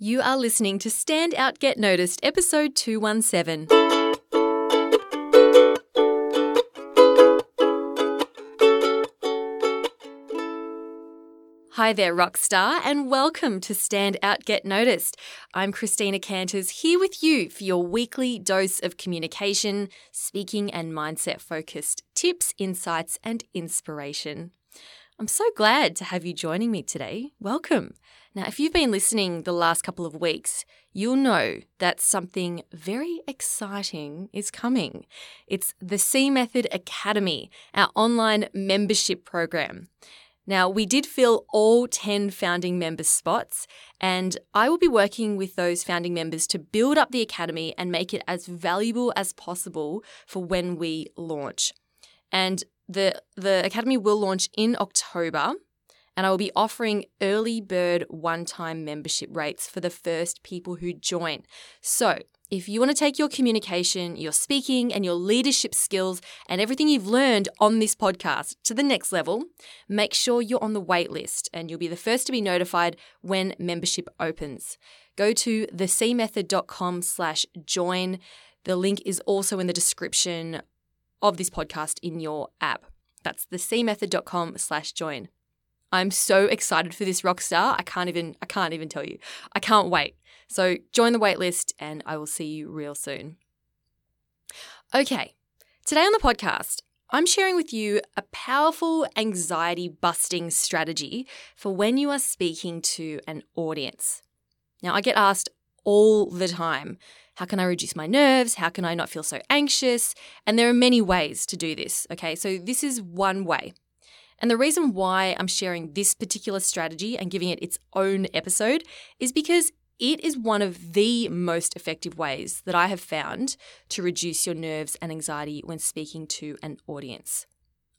You are listening to Stand Out Get Noticed, episode 217. Hi there, Rockstar, and welcome to Stand Out Get Noticed. I'm Christina Canters here with you for your weekly dose of communication, speaking, and mindset focused tips, insights, and inspiration. I'm so glad to have you joining me today. Welcome. Now, if you've been listening the last couple of weeks, you'll know that something very exciting is coming. It's the C Method Academy, our online membership program. Now, we did fill all 10 founding member spots, and I will be working with those founding members to build up the academy and make it as valuable as possible for when we launch. And the the academy will launch in October and I will be offering early bird one-time membership rates for the first people who join. So, if you want to take your communication, your speaking, and your leadership skills and everything you've learned on this podcast to the next level, make sure you're on the wait list and you'll be the first to be notified when membership opens. Go to thecmethod.com slash join. The link is also in the description of this podcast in your app. That's thecmethod.com slash join. I'm so excited for this rock star. I can't even I can't even tell you. I can't wait. So join the waitlist and I will see you real soon. Okay. Today on the podcast, I'm sharing with you a powerful anxiety busting strategy for when you are speaking to an audience. Now, I get asked all the time how can I reduce my nerves? How can I not feel so anxious? And there are many ways to do this. Okay, so this is one way. And the reason why I'm sharing this particular strategy and giving it its own episode is because it is one of the most effective ways that I have found to reduce your nerves and anxiety when speaking to an audience.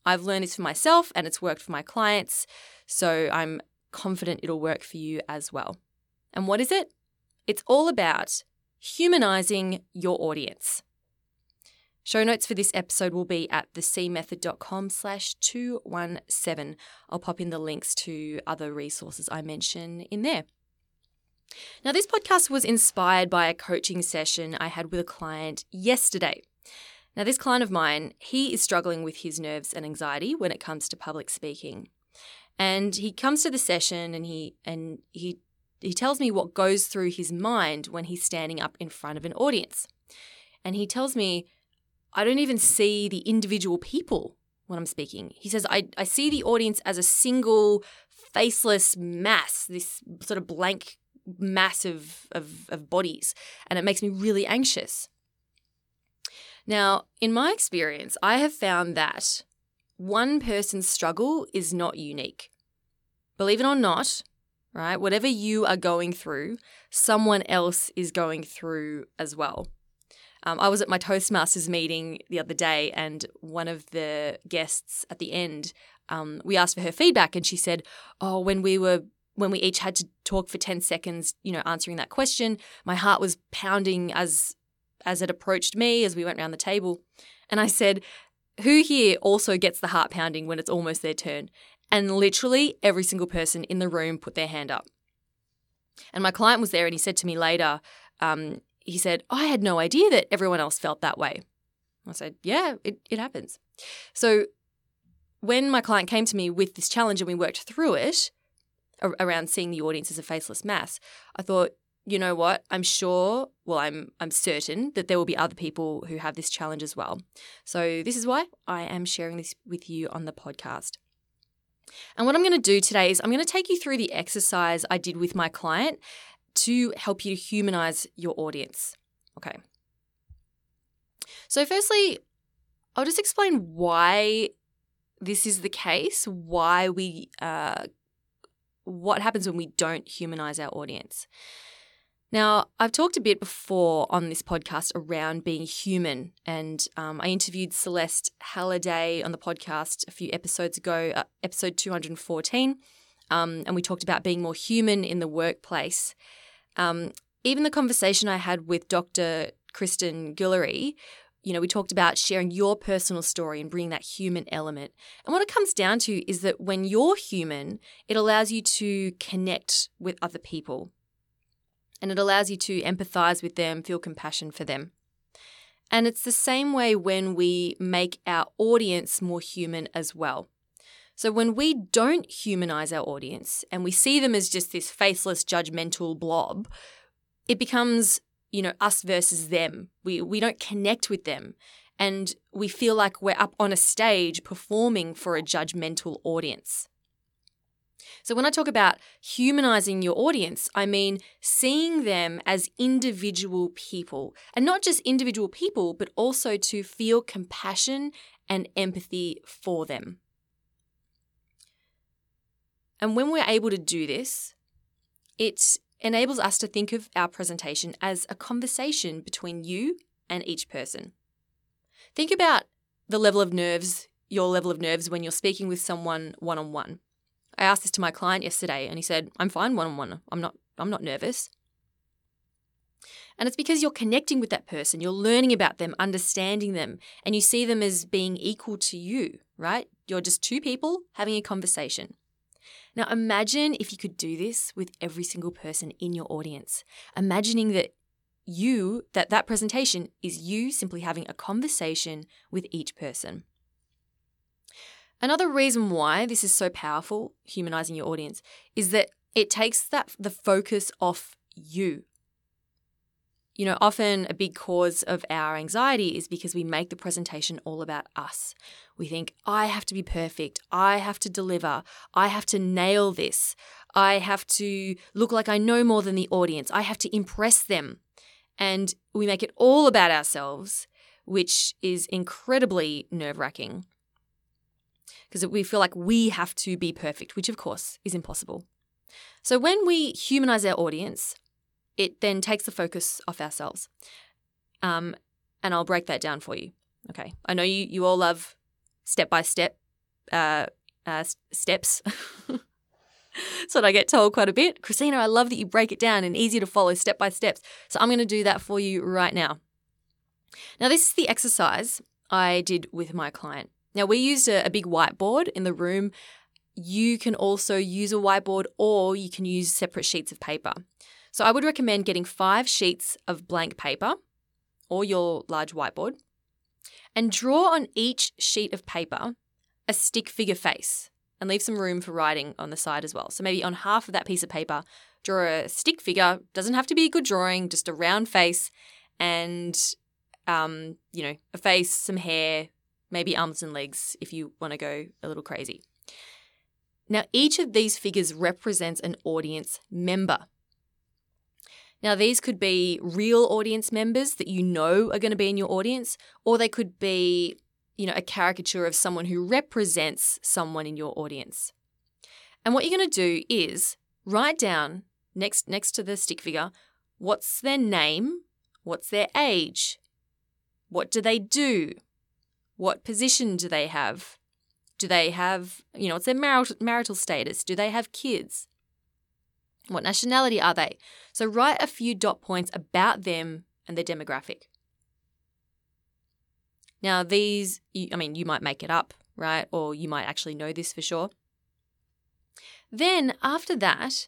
I've learned this for myself and it's worked for my clients, so I'm confident it'll work for you as well. And what is it? It's all about humanizing your audience. Show notes for this episode will be at thecmethod.com slash 217. I'll pop in the links to other resources I mention in there. Now, this podcast was inspired by a coaching session I had with a client yesterday. Now, this client of mine, he is struggling with his nerves and anxiety when it comes to public speaking. And he comes to the session and he and he he tells me what goes through his mind when he's standing up in front of an audience. And he tells me I don't even see the individual people when I'm speaking. He says, I, I see the audience as a single faceless mass, this sort of blank mass of, of, of bodies, and it makes me really anxious. Now, in my experience, I have found that one person's struggle is not unique. Believe it or not, right? Whatever you are going through, someone else is going through as well. Um, I was at my Toastmasters meeting the other day, and one of the guests at the end, um, we asked for her feedback, and she said, "Oh, when we were." When we each had to talk for 10 seconds, you know, answering that question, my heart was pounding as as it approached me as we went around the table. And I said, Who here also gets the heart pounding when it's almost their turn? And literally every single person in the room put their hand up. And my client was there and he said to me later, um, he said, oh, I had no idea that everyone else felt that way. I said, Yeah, it, it happens. So when my client came to me with this challenge and we worked through it around seeing the audience as a faceless mass, I thought, you know what? I'm sure, well, I'm I'm certain that there will be other people who have this challenge as well. So this is why I am sharing this with you on the podcast. And what I'm going to do today is I'm going to take you through the exercise I did with my client to help you humanize your audience. Okay. So, firstly, I'll just explain why this is the case, why we, uh, what happens when we don't humanize our audience. Now, I've talked a bit before on this podcast around being human, and um, I interviewed Celeste Halliday on the podcast a few episodes ago, uh, episode 214, um, and we talked about being more human in the workplace. Um, even the conversation I had with Dr. Kristen Guillory, you know, we talked about sharing your personal story and bringing that human element. And what it comes down to is that when you're human, it allows you to connect with other people. and it allows you to empathize with them, feel compassion for them. And it's the same way when we make our audience more human as well. So when we don't humanize our audience and we see them as just this faceless, judgmental blob, it becomes, you know, us versus them. We we don't connect with them. And we feel like we're up on a stage performing for a judgmental audience. So, when I talk about humanizing your audience, I mean seeing them as individual people, and not just individual people, but also to feel compassion and empathy for them. And when we're able to do this, it enables us to think of our presentation as a conversation between you and each person. Think about the level of nerves, your level of nerves when you're speaking with someone one on one. I asked this to my client yesterday and he said, "I'm fine one on one. I'm not I'm not nervous." And it's because you're connecting with that person, you're learning about them, understanding them, and you see them as being equal to you, right? You're just two people having a conversation. Now, imagine if you could do this with every single person in your audience. Imagining that you, that that presentation is you simply having a conversation with each person. Another reason why this is so powerful, humanizing your audience, is that it takes that the focus off you. You know, often a big cause of our anxiety is because we make the presentation all about us. We think, I have to be perfect. I have to deliver. I have to nail this. I have to look like I know more than the audience. I have to impress them. And we make it all about ourselves, which is incredibly nerve wracking because we feel like we have to be perfect, which of course is impossible. So when we humanize our audience, it then takes the focus off ourselves. Um, and I'll break that down for you. Okay. I know you, you all love step by step uh, uh, steps. so I get told quite a bit. Christina, I love that you break it down and easy to follow step by steps. So I'm going to do that for you right now. Now, this is the exercise I did with my client. Now, we used a, a big whiteboard in the room. You can also use a whiteboard or you can use separate sheets of paper. So I would recommend getting five sheets of blank paper or your large whiteboard and draw on each sheet of paper a stick figure face and leave some room for writing on the side as well. So maybe on half of that piece of paper, draw a stick figure. Doesn't have to be a good drawing, just a round face and, um, you know, a face, some hair, maybe arms and legs if you want to go a little crazy. Now, each of these figures represents an audience member. Now, these could be real audience members that you know are going to be in your audience, or they could be, you know, a caricature of someone who represents someone in your audience. And what you're going to do is write down next next to the stick figure what's their name, what's their age, what do they do, what position do they have, do they have, you know, what's their marital, marital status, do they have kids, what nationality are they? So write a few dot points about them and their demographic. Now, these, I mean, you might make it up, right? Or you might actually know this for sure. Then, after that,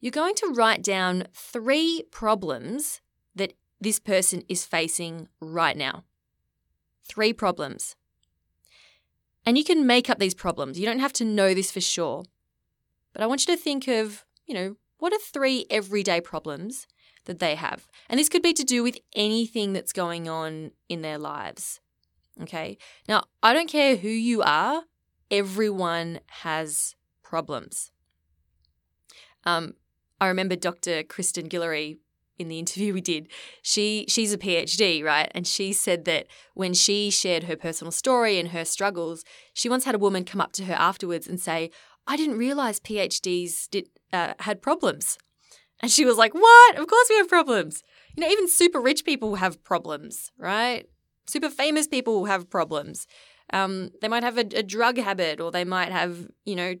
you're going to write down three problems that this person is facing right now. Three problems. And you can make up these problems. You don't have to know this for sure. But I want you to think of, you know, what are three everyday problems that they have? And this could be to do with anything that's going on in their lives. Okay. Now, I don't care who you are, everyone has problems. Um, I remember Dr. Kristen Guillory in the interview we did, she she's a PhD, right? And she said that when she shared her personal story and her struggles, she once had a woman come up to her afterwards and say, "I didn't realize PhDs did uh, had problems." And she was like, "What? Of course we have problems. You know, even super rich people have problems, right? Super famous people have problems. Um, they might have a, a drug habit, or they might have, you know,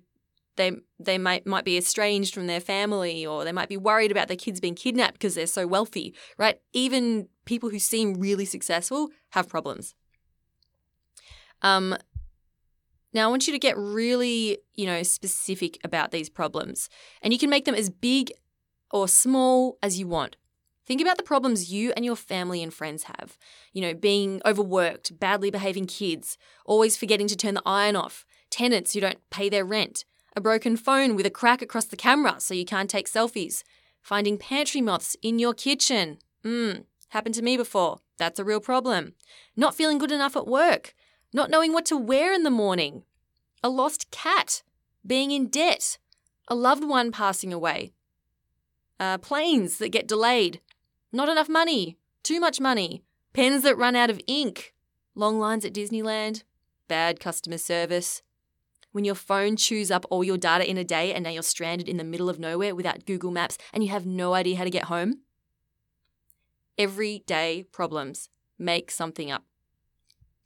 they they might might be estranged from their family or they might be worried about their kids being kidnapped because they're so wealthy, right? Even people who seem really successful have problems. Um now I want you to get really, you know, specific about these problems. And you can make them as big or small as you want. Think about the problems you and your family and friends have. You know, being overworked, badly behaving kids, always forgetting to turn the iron off, tenants who don't pay their rent, a broken phone with a crack across the camera so you can't take selfies, finding pantry moths in your kitchen. Mmm, happened to me before. That's a real problem. Not feeling good enough at work, not knowing what to wear in the morning, a lost cat, being in debt, a loved one passing away, uh, planes that get delayed, not enough money, too much money, pens that run out of ink, long lines at Disneyland, bad customer service. When your phone chews up all your data in a day and now you're stranded in the middle of nowhere without Google Maps and you have no idea how to get home. Everyday problems. Make something up.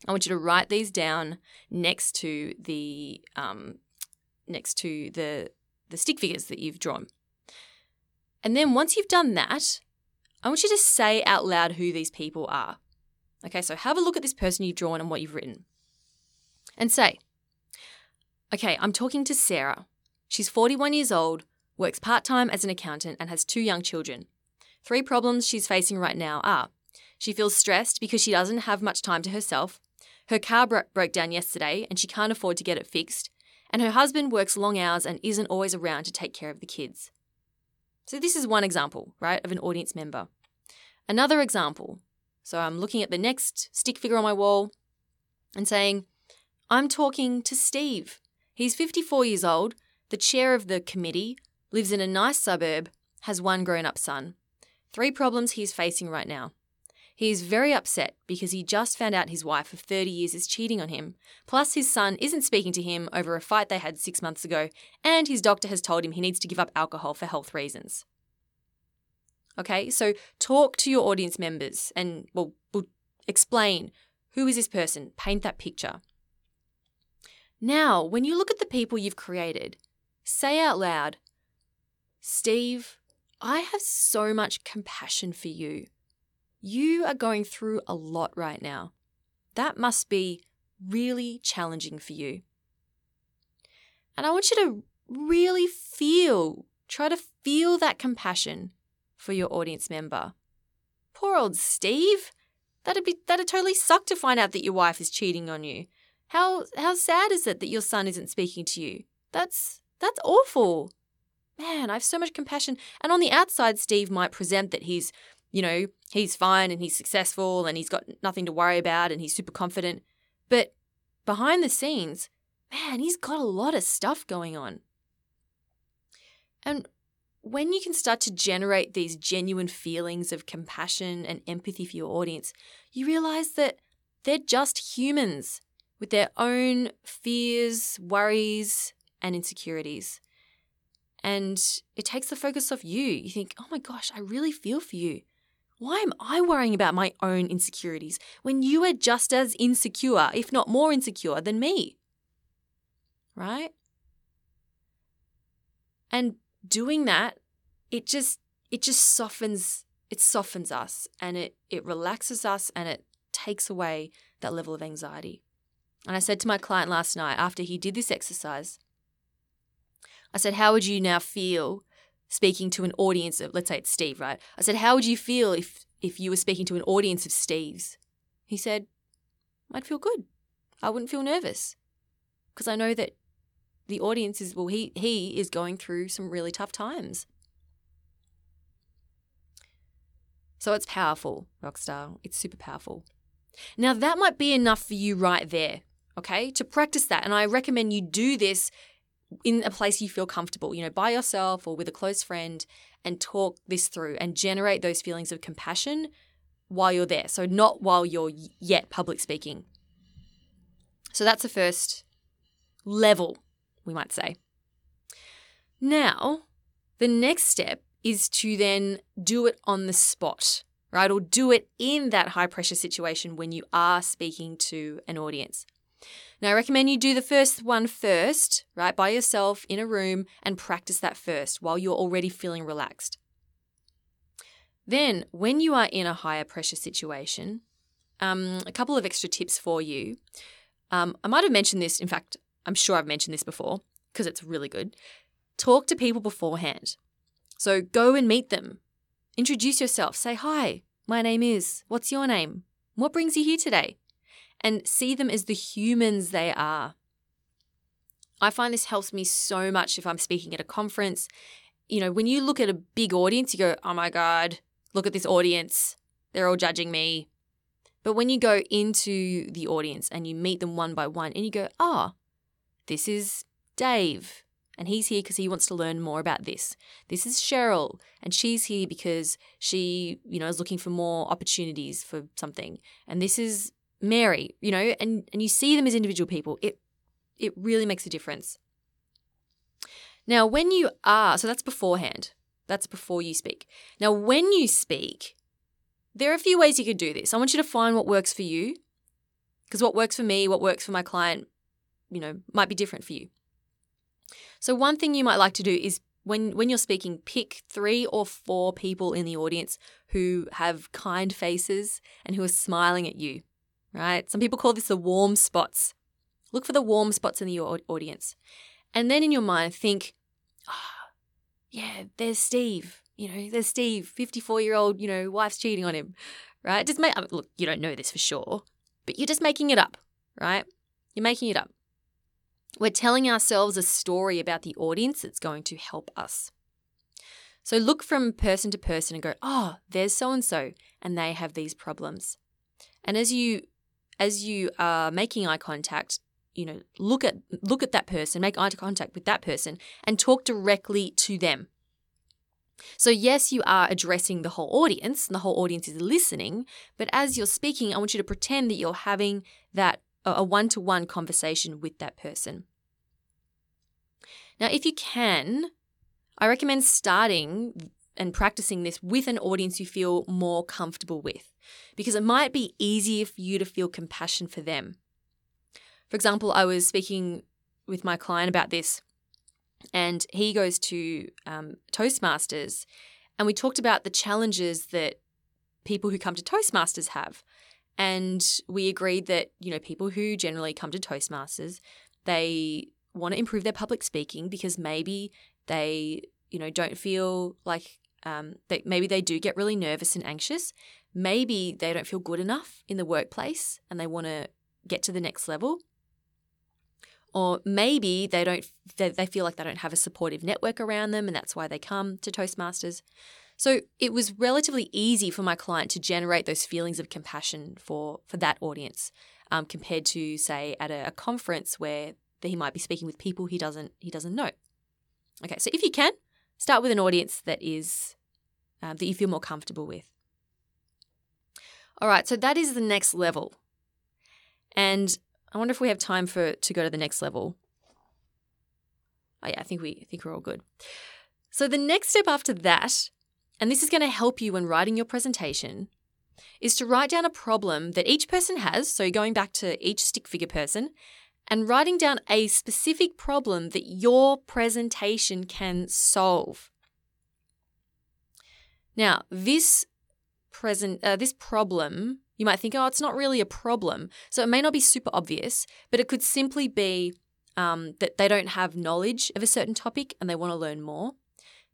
I want you to write these down next to the um, next to the the stick figures that you've drawn. And then once you've done that, I want you to say out loud who these people are. Okay, so have a look at this person you've drawn and what you've written. And say, okay, I'm talking to Sarah. She's 41 years old, works part time as an accountant, and has two young children. Three problems she's facing right now are she feels stressed because she doesn't have much time to herself, her car bro- broke down yesterday and she can't afford to get it fixed, and her husband works long hours and isn't always around to take care of the kids. So, this is one example, right, of an audience member. Another example so, I'm looking at the next stick figure on my wall and saying, I'm talking to Steve. He's 54 years old, the chair of the committee, lives in a nice suburb, has one grown up son. Three problems he's facing right now. He is very upset because he just found out his wife of 30 years is cheating on him. Plus, his son isn't speaking to him over a fight they had six months ago, and his doctor has told him he needs to give up alcohol for health reasons. Okay, so talk to your audience members and, well, we'll explain who is this person, paint that picture. Now, when you look at the people you've created, say out loud, Steve, I have so much compassion for you. You are going through a lot right now. That must be really challenging for you. And I want you to really feel, try to feel that compassion for your audience member. Poor old Steve. That'd be that'd totally suck to find out that your wife is cheating on you. How how sad is it that your son isn't speaking to you? That's that's awful. Man, I have so much compassion. And on the outside, Steve might present that he's you know, he's fine and he's successful and he's got nothing to worry about and he's super confident. But behind the scenes, man, he's got a lot of stuff going on. And when you can start to generate these genuine feelings of compassion and empathy for your audience, you realize that they're just humans with their own fears, worries, and insecurities. And it takes the focus off you. You think, oh my gosh, I really feel for you. Why am I worrying about my own insecurities when you are just as insecure, if not more insecure, than me? Right? And doing that, it just it just softens it softens us and it it relaxes us and it takes away that level of anxiety. And I said to my client last night after he did this exercise, I said, How would you now feel speaking to an audience of, let's say it's Steve, right? I said, how would you feel if, if you were speaking to an audience of Steves? He said, I'd feel good. I wouldn't feel nervous because I know that the audience is, well, he, he is going through some really tough times. So it's powerful, Rockstar. It's super powerful. Now, that might be enough for you right there, okay, to practice that. And I recommend you do this in a place you feel comfortable, you know, by yourself or with a close friend and talk this through and generate those feelings of compassion while you're there. So, not while you're yet public speaking. So, that's the first level, we might say. Now, the next step is to then do it on the spot, right? Or do it in that high pressure situation when you are speaking to an audience. Now, I recommend you do the first one first, right, by yourself in a room and practice that first while you're already feeling relaxed. Then, when you are in a higher pressure situation, um, a couple of extra tips for you. Um, I might have mentioned this, in fact, I'm sure I've mentioned this before because it's really good. Talk to people beforehand. So go and meet them. Introduce yourself. Say, Hi, my name is. What's your name? What brings you here today? And see them as the humans they are. I find this helps me so much if I'm speaking at a conference. You know, when you look at a big audience, you go, oh my God, look at this audience. They're all judging me. But when you go into the audience and you meet them one by one and you go, oh, this is Dave and he's here because he wants to learn more about this. This is Cheryl and she's here because she, you know, is looking for more opportunities for something. And this is Mary, you know, and and you see them as individual people. It it really makes a difference. Now, when you are, so that's beforehand. That's before you speak. Now, when you speak, there are a few ways you could do this. I want you to find what works for you because what works for me, what works for my client, you know, might be different for you. So one thing you might like to do is when when you're speaking, pick 3 or 4 people in the audience who have kind faces and who are smiling at you, right? Some people call this the warm spots. Look for the warm spots in the audience. And then in your mind, think, oh, yeah, there's Steve. You know, there's Steve, 54 year old, you know, wife's cheating on him, right? Just make, look, you don't know this for sure, but you're just making it up, right? You're making it up. We're telling ourselves a story about the audience that's going to help us. So look from person to person and go, oh, there's so and so, and they have these problems. And as you as you are making eye contact, you know, look at look at that person, make eye contact with that person and talk directly to them. So yes, you are addressing the whole audience, and the whole audience is listening, but as you're speaking, I want you to pretend that you're having that a one-to-one conversation with that person. Now, if you can, I recommend starting and practicing this with an audience you feel more comfortable with because it might be easier for you to feel compassion for them. For example, I was speaking with my client about this, and he goes to um, Toastmasters, and we talked about the challenges that people who come to Toastmasters have. And we agreed that, you know, people who generally come to Toastmasters, they want to improve their public speaking because maybe they, you know, don't feel like um, that maybe they do get really nervous and anxious. Maybe they don't feel good enough in the workplace and they want to get to the next level. Or maybe they don't they, they feel like they don't have a supportive network around them and that's why they come to toastmasters. So it was relatively easy for my client to generate those feelings of compassion for for that audience um, compared to say at a, a conference where he might be speaking with people he doesn't he doesn't know. Okay so if you can start with an audience that is um, that you feel more comfortable with all right so that is the next level and I wonder if we have time for to go to the next level. Oh yeah, I think we I think we're all good. So the next step after that, and this is going to help you when writing your presentation, is to write down a problem that each person has. So going back to each stick figure person and writing down a specific problem that your presentation can solve. Now, this present uh, this problem you might think, oh, it's not really a problem. So it may not be super obvious, but it could simply be um, that they don't have knowledge of a certain topic and they want to learn more.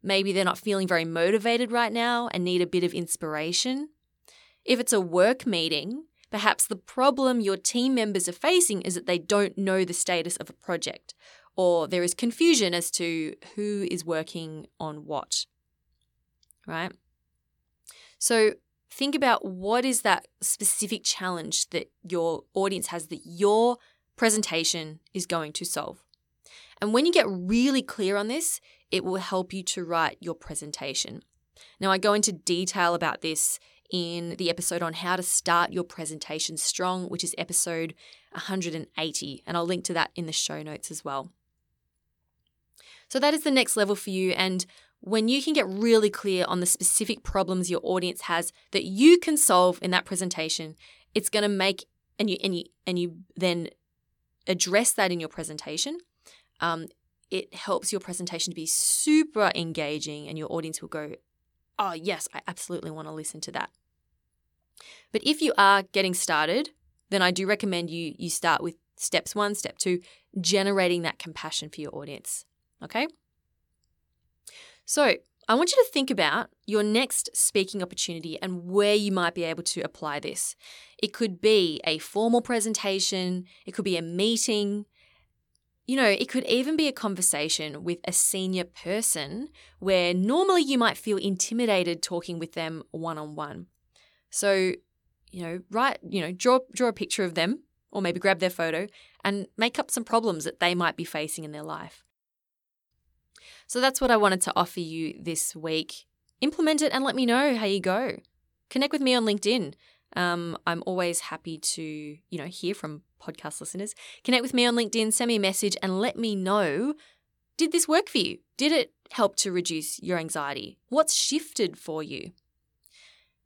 Maybe they're not feeling very motivated right now and need a bit of inspiration. If it's a work meeting, perhaps the problem your team members are facing is that they don't know the status of a project or there is confusion as to who is working on what. Right? So think about what is that specific challenge that your audience has that your presentation is going to solve. And when you get really clear on this, it will help you to write your presentation. Now, I go into detail about this in the episode on how to start your presentation strong, which is episode 180, and I'll link to that in the show notes as well. So, that is the next level for you. And when you can get really clear on the specific problems your audience has that you can solve in that presentation, it's going to make and you and you and you then address that in your presentation. Um, it helps your presentation to be super engaging, and your audience will go, "Oh yes, I absolutely want to listen to that." But if you are getting started, then I do recommend you you start with steps one, step two, generating that compassion for your audience. Okay. So I want you to think about your next speaking opportunity and where you might be able to apply this. It could be a formal presentation, it could be a meeting. You know, it could even be a conversation with a senior person where normally you might feel intimidated talking with them one on one. So, you know, write, you know, draw draw a picture of them or maybe grab their photo and make up some problems that they might be facing in their life. So that's what I wanted to offer you this week. Implement it and let me know how you go. Connect with me on LinkedIn. Um, I'm always happy to, you know, hear from podcast listeners. Connect with me on LinkedIn, send me a message, and let me know did this work for you? Did it help to reduce your anxiety? What's shifted for you?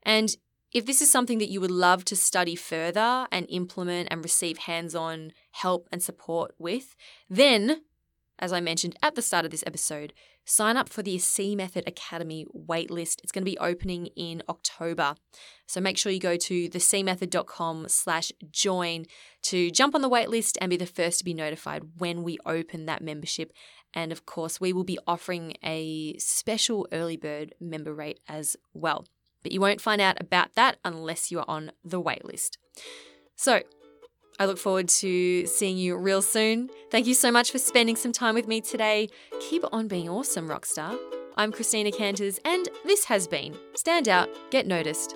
And if this is something that you would love to study further and implement and receive hands on help and support with, then, as I mentioned at the start of this episode, sign up for the C Method Academy waitlist. It's going to be opening in October. So make sure you go to thecmethod.com slash join to jump on the waitlist and be the first to be notified when we open that membership. And of course, we will be offering a special early bird member rate as well. But you won't find out about that unless you are on the waitlist. So, I look forward to seeing you real soon. Thank you so much for spending some time with me today. Keep on being awesome, Rockstar. I'm Christina Canters, and this has been Stand Out, Get Noticed.